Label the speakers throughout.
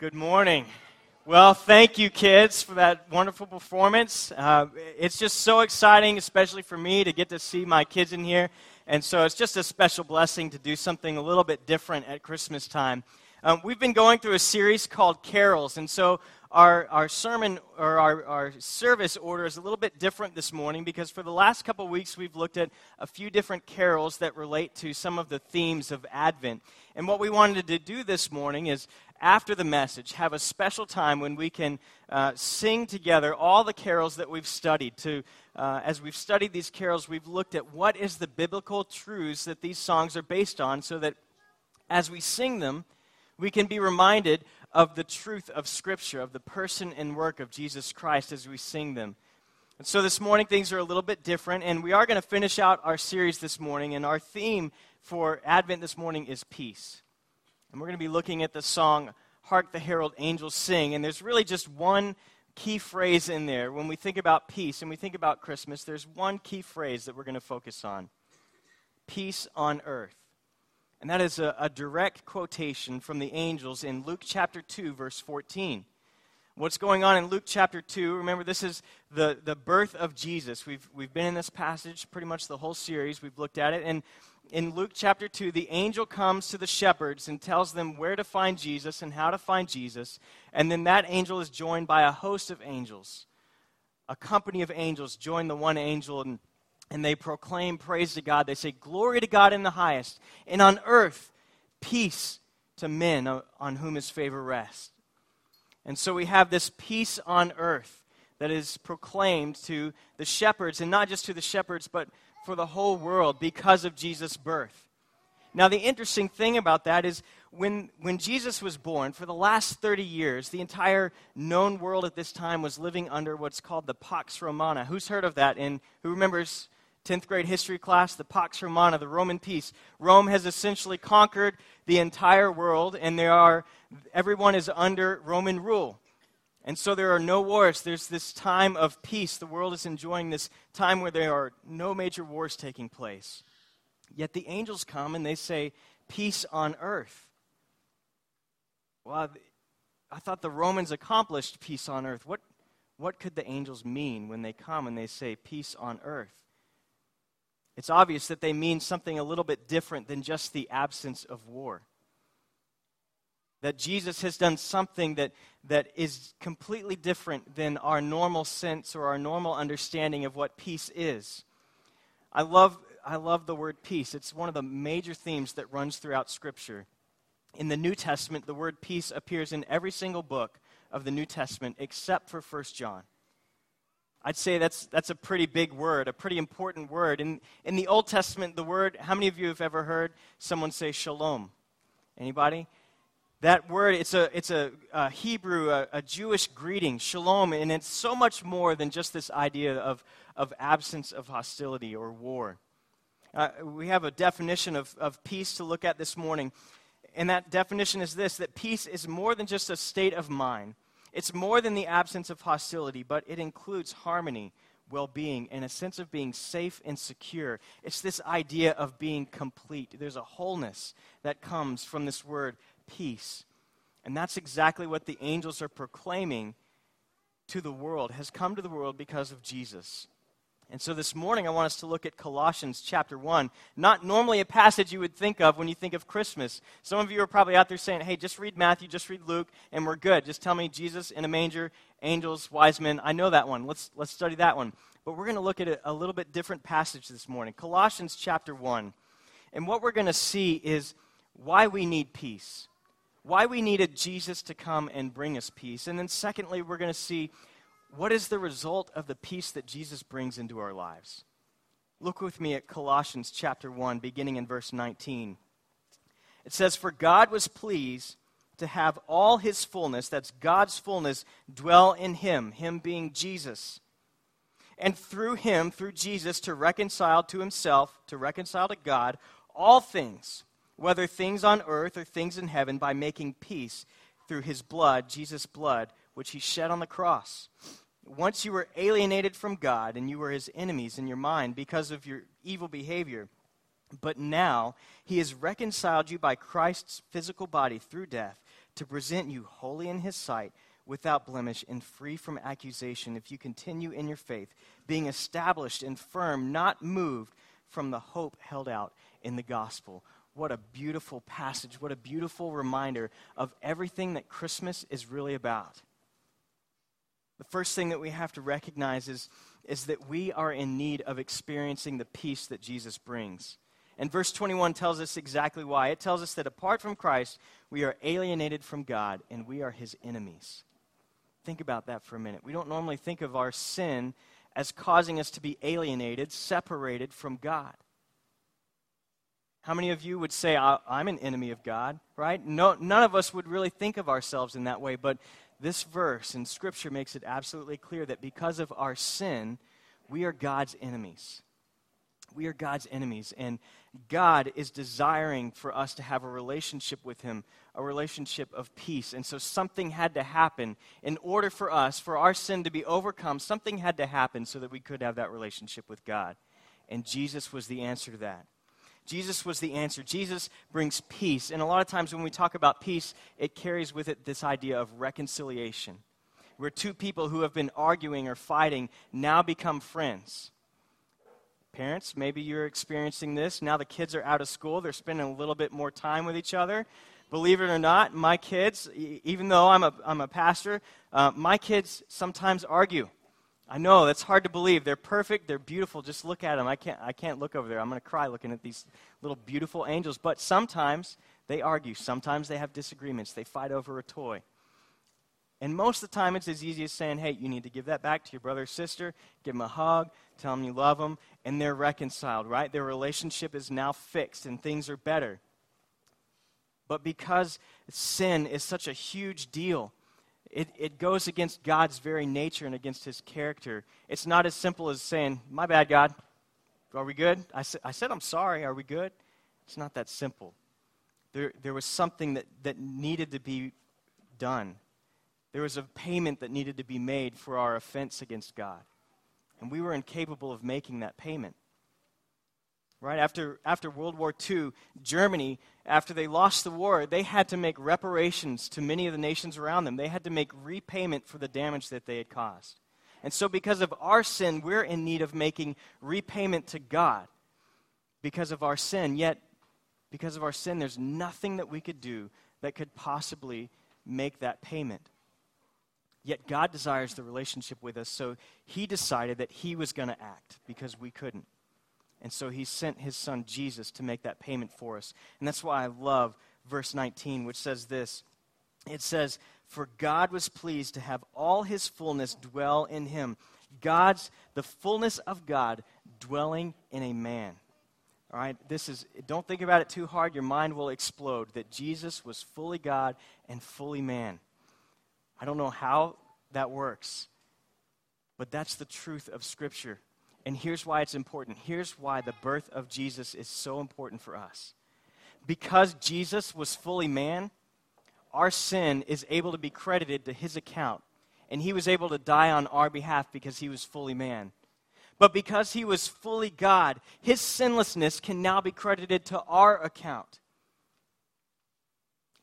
Speaker 1: Good morning. Well, thank you, kids, for that wonderful performance. Uh, it's just so exciting, especially for me, to get to see my kids in here. And so it's just a special blessing to do something a little bit different at Christmas time. Um, we've been going through a series called Carols. And so our, our sermon or our, our service order is a little bit different this morning because for the last couple weeks we've looked at a few different carols that relate to some of the themes of Advent. And what we wanted to do this morning is after the message, have a special time when we can uh, sing together all the carols that we've studied. To, uh, as we've studied these carols, we've looked at what is the biblical truths that these songs are based on, so that as we sing them, we can be reminded of the truth of Scripture, of the person and work of Jesus Christ as we sing them. And so this morning, things are a little bit different, and we are going to finish out our series this morning, and our theme for Advent this morning is peace. And we're going to be looking at the song, Hark the Herald Angels Sing. And there's really just one key phrase in there. When we think about peace and we think about Christmas, there's one key phrase that we're going to focus on peace on earth. And that is a, a, direct quotation from the angels in Luke chapter 2, verse 14. What's going on in Luke chapter 2? Remember, this is the, the birth of Jesus. We've, we've been in this passage pretty much the whole series. We've looked at it. And in Luke chapter 2, the angel comes to the shepherds and tells them where to find Jesus and how to find Jesus. And then that angel is joined by a host of angels. A company of angels join the one angel and, and they proclaim praise to God. They say, Glory to God in the highest, and on earth, peace to men on whom his favor rests. And so we have this peace on earth that is proclaimed to the shepherds, and not just to the shepherds, but for the whole world because of Jesus' birth. Now, the interesting thing about that is when, when Jesus was born, for the last 30 years, the entire known world at this time was living under what's called the Pax Romana. Who's heard of that? And who remembers 10th grade history class? The Pax Romana, the Roman peace. Rome has essentially conquered the entire world, and there are, everyone is under Roman rule. And so there are no wars. There's this time of peace. The world is enjoying this time where there are no major wars taking place. Yet the angels come and they say, Peace on earth. Well, I thought the Romans accomplished peace on earth. What, what could the angels mean when they come and they say, Peace on earth? It's obvious that they mean something a little bit different than just the absence of war that Jesus has done something that, that is completely different than our normal sense or our normal understanding of what peace is. I love, I love the word peace. It's one of the major themes that runs throughout Scripture. In the New Testament, the word peace appears in every single book of the New Testament except for 1 John. I'd say that's, that's a pretty big word, a pretty important word. In, in the Old Testament, the word, how many of you have ever heard someone say shalom? Anybody? That word, it's a, it's a, a Hebrew, a, a, Jewish greeting, shalom, and it's so much more than just this idea of, of absence of hostility or war. Uh, we have a definition of, of peace to look at this morning, and that definition is this that peace is more than just a state of mind. It's more than the absence of hostility, but it includes harmony, well being, and a sense of being safe and secure. It's this idea of being complete. There's a wholeness that comes from this word peace. And that's exactly what the angels are proclaiming to the world, has come to the world because of Jesus. And so this morning I want us to look at Colossians chapter 1. Not normally a passage you would think of when you think of Christmas. Some of you are probably out there saying, hey, just read Matthew, just read Luke, and we're good. Just tell me Jesus in a manger, angels, wise men. I know that one. Let's, let's study that one. But we're going to look at a, a little bit different passage this morning. Colossians chapter 1. And what we're going to see is why we need peace why we needed Jesus to come and bring us peace. And then, secondly, we're going to see what is the result of the peace that Jesus brings into our lives. Look with me at Colossians chapter 1, beginning in verse 19. It says, For God was pleased to have all his fullness, that's God's fullness, dwell in him, him being Jesus. And through him, through Jesus, to reconcile to himself, to reconcile to God, all things whether things on earth or things in heaven, by making peace through his blood, Jesus' blood, which he shed on the cross. Once you were alienated from God and you were his enemies in your mind because of your evil behavior. But now he has reconciled you by Christ's physical body through death to present you holy in his sight, without blemish, and free from accusation, if you continue in your faith, being established and firm, not moved from the hope held out in the gospel. What a beautiful passage. What a beautiful reminder of everything that Christmas is really about. The first thing that we have to recognize is, is that we are in need of experiencing the peace that Jesus brings. And verse 21 tells us exactly why. It tells us that apart from Christ, we are alienated from God and we are his enemies. Think about that for a minute. We don't normally think of our sin as causing us to be alienated, separated from God. How many of you would say, I'm an enemy of God, right? No, none of us would really think of ourselves in that way, but this verse in Scripture makes it absolutely clear that because of our sin, we are God's enemies. We are God's enemies, and God is desiring for us to have a relationship with Him, a relationship of peace. And so something had to happen in order for us, for our sin to be overcome, something had to happen so that we could have that relationship with God. And Jesus was the answer to that. Jesus was the answer. Jesus brings peace. And a lot of times when we talk about peace, it carries with it this idea of reconciliation, where two people who have been arguing or fighting now become friends. Parents, maybe you're experiencing this. Now the kids are out of school, they're spending a little bit more time with each other. Believe it or not, my kids, even though I'm a, I'm a pastor, uh, my kids sometimes argue. I know that's hard to believe. They're perfect. They're beautiful. Just look at them. I can't. I can't look over there. I'm going to cry looking at these little beautiful angels. But sometimes they argue. Sometimes they have disagreements. They fight over a toy. And most of the time, it's as easy as saying, "Hey, you need to give that back to your brother or sister. Give them a hug. Tell them you love them." And they're reconciled. Right? Their relationship is now fixed, and things are better. But because sin is such a huge deal it, it goes against God's very nature and against his character. It's not as simple as saying, My bad, God. Are we good? I, sa- I said, I'm sorry. Are we good? It's not that simple. There, there was something that, that needed to be done. There was a payment that needed to be made for our offense against God. And we were incapable of making that payment. Right after, after World War II, Germany, after they lost the war, they had to make reparations to many of the nations around them. They had to make repayment for the damage that they had caused. And so, because of our sin, we're in need of making repayment to God because of our sin. Yet, because of our sin, there's nothing that we could do that could possibly make that payment. Yet, God desires the relationship with us, so He decided that He was going to act because we couldn't. And so he sent his son Jesus to make that payment for us. And that's why I love verse 19, which says this it says, For God was pleased to have all his fullness dwell in him. God's, the fullness of God dwelling in a man. All right, this is, don't think about it too hard. Your mind will explode that Jesus was fully God and fully man. I don't know how that works, but that's the truth of Scripture. And here's why it's important. Here's why the birth of Jesus is so important for us. Because Jesus was fully man, our sin is able to be credited to his account. And he was able to die on our behalf because he was fully man. But because he was fully God, his sinlessness can now be credited to our account.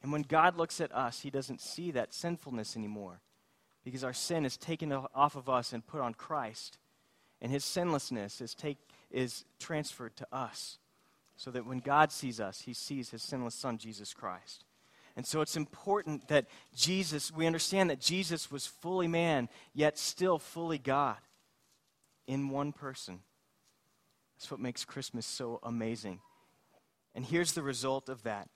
Speaker 1: And when God looks at us, he doesn't see that sinfulness anymore because our sin is taken off of us and put on Christ and his sinlessness is, take, is transferred to us so that when God sees us, he sees his sinless son, Jesus Christ. And so it's important that Jesus, we understand that Jesus was fully man, yet still fully God in one person. That's what makes Christmas so amazing. And here's the result of that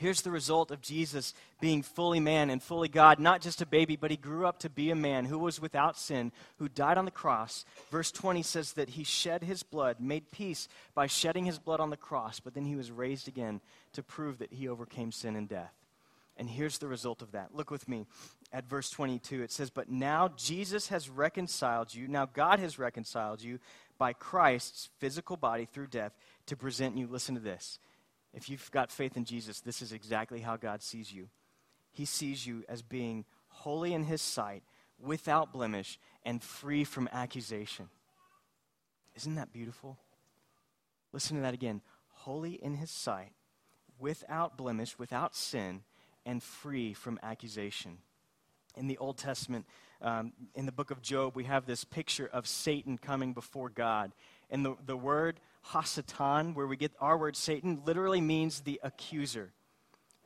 Speaker 1: Here's the result of Jesus being fully man and fully God, not just a baby, but he grew up to be a man who was without sin, who died on the cross. Verse 20 says that he shed his blood, made peace by shedding his blood on the cross, but then he was raised again to prove that he overcame sin and death. And here's the result of that. Look with me at verse 22. It says, But now Jesus has reconciled you, now God has reconciled you by Christ's physical body through death to present you, listen to this if you've got faith in Jesus, this is exactly how God sees you. He sees you as being holy in His sight, without blemish, and free from accusation. Isn't that beautiful? Listen to that again. Holy in His sight, without blemish, without sin, and free from accusation. In the Old Testament, um, in the book of Job, we have this picture of Satan coming before God. And the, the word Hasatan, where we get our word Satan, literally means the accuser.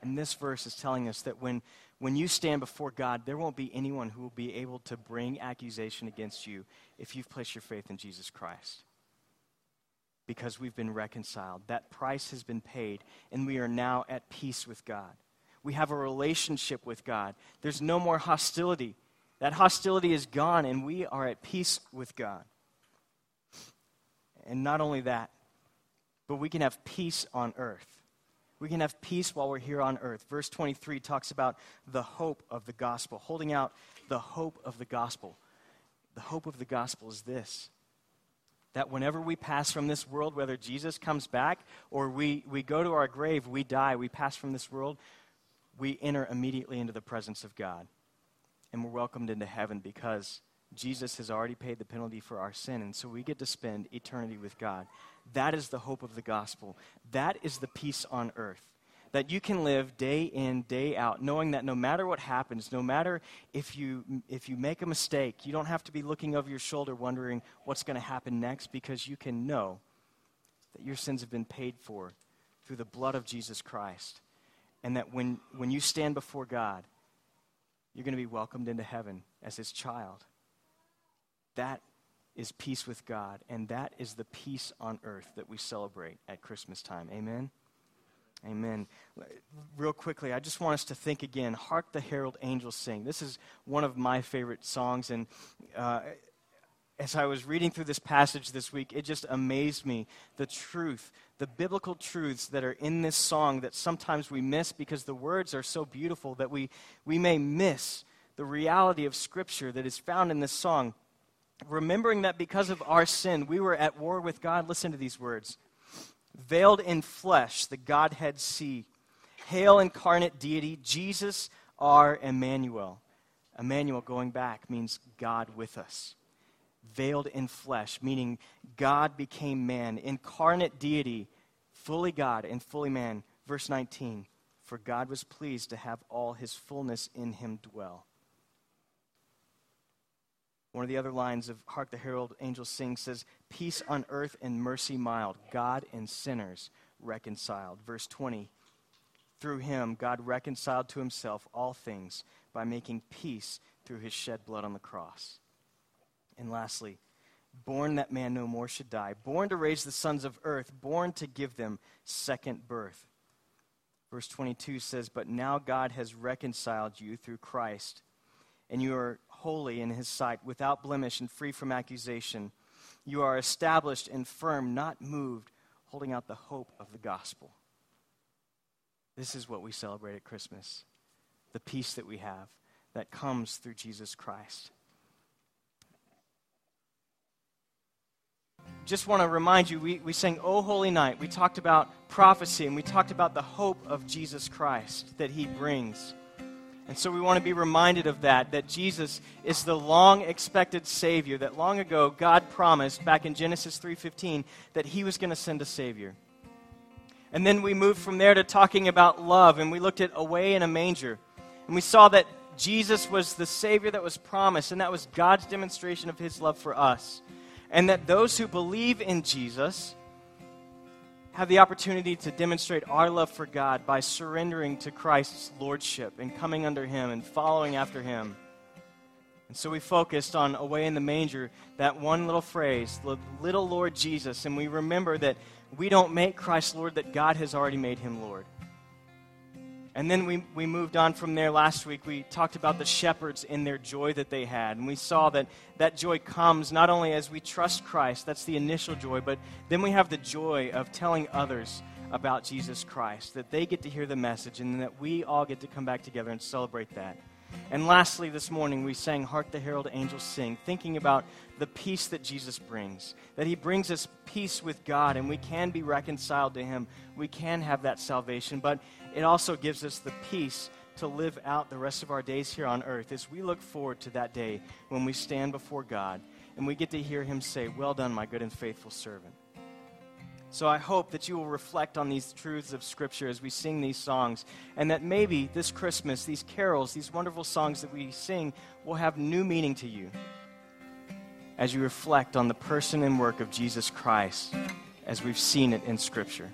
Speaker 1: And this verse is telling us that when, when you stand before God, there won't be anyone who will be able to bring accusation against you if you've placed your faith in Jesus Christ. Because we've been reconciled. That price has been paid, and we are now at peace with God. We have a relationship with God. There's no more hostility. That hostility is gone, and we are at peace with God. And not only that, but we can have peace on earth. We can have peace while we're here on earth. Verse 23 talks about the hope of the gospel, holding out the hope of the gospel. The hope of the gospel is this that whenever we pass from this world, whether Jesus comes back or we, we go to our grave, we die, we pass from this world, we enter immediately into the presence of God. And we're welcomed into heaven because Jesus has already paid the penalty for our sin, and so we get to spend eternity with God. That is the hope of the gospel. That is the peace on earth. That you can live day in, day out, knowing that no matter what happens, no matter if you, if you make a mistake, you don't have to be looking over your shoulder wondering what's going to happen next because you can know that your sins have been paid for through the blood of Jesus Christ. And that when, when you stand before God, you're going to be welcomed into heaven as his child. That is peace with God, and that is the peace on earth that we celebrate at Christmas time. Amen? Amen. Real quickly, I just want us to think again. Hark the herald angels sing. This is one of my favorite songs, and uh, as I was reading through this passage this week, it just amazed me the truth, the biblical truths that are in this song that sometimes we miss because the words are so beautiful that we, we may miss the reality of Scripture that is found in this song remembering that because of our sin, we were at war with God. Listen to these words Veiled in flesh, the Godhead see. Hail incarnate deity, Jesus our Emmanuel. Emmanuel, going back, means God with us. Veiled in flesh, meaning God became man. Incarnate deity, fully God and fully man. Verse 19 For God was pleased to have all his fullness in him dwell. One of the other lines of Hark the Herald Angels Sing says, Peace on earth and mercy mild, God and sinners reconciled. Verse 20, through him, God reconciled to himself all things by making peace through his shed blood on the cross. And lastly, born that man no more should die, born to raise the sons of earth, born to give them second birth. Verse 22 says, But now God has reconciled you through Christ, and you are holy in his sight, without blemish and free from accusation. You are established and firm, not moved, holding out the hope of the gospel. This is what we celebrate at Christmas the peace that we have that comes through Jesus Christ. Just want to remind you, we, we sang O Holy Night. We talked about prophecy and we talked about the hope of Jesus Christ that he brings. And so we want to be reminded of that, that Jesus is the long expected Savior, that long ago God promised back in Genesis 3.15 that He was going to send a Savior. And then we moved from there to talking about love, and we looked at Away in a Manger. And we saw that Jesus was the Savior that was promised, and that was God's demonstration of His love for us. And that those who believe in Jesus have the opportunity to demonstrate our love for God by surrendering to Christ's lordship and coming under Him and following after Him. And so we focused on Away in the Manger, that one little phrase, the little Lord Jesus, and we remember that we don't make Christ Lord, that God has already made Him Lord. And then we, we moved on from there last week. We talked about the shepherds and their joy that they had. And we saw that that joy comes not only as we trust Christ, that's the initial joy, but then we have the joy of telling others about Jesus Christ, that they get to hear the message, and that we all get to come back together and celebrate that. And lastly, this morning, we sang Hark the Herald Angels Sing, thinking about the peace that Jesus brings. That he brings us peace with God, and we can be reconciled to him. We can have that salvation. But it also gives us the peace to live out the rest of our days here on earth as we look forward to that day when we stand before God and we get to hear Him say, Well done, my good and faithful servant. So I hope that you will reflect on these truths of Scripture as we sing these songs, and that maybe this Christmas, these carols, these wonderful songs that we sing, will have new meaning to you as you reflect on the person and work of Jesus Christ as we've seen it in Scripture.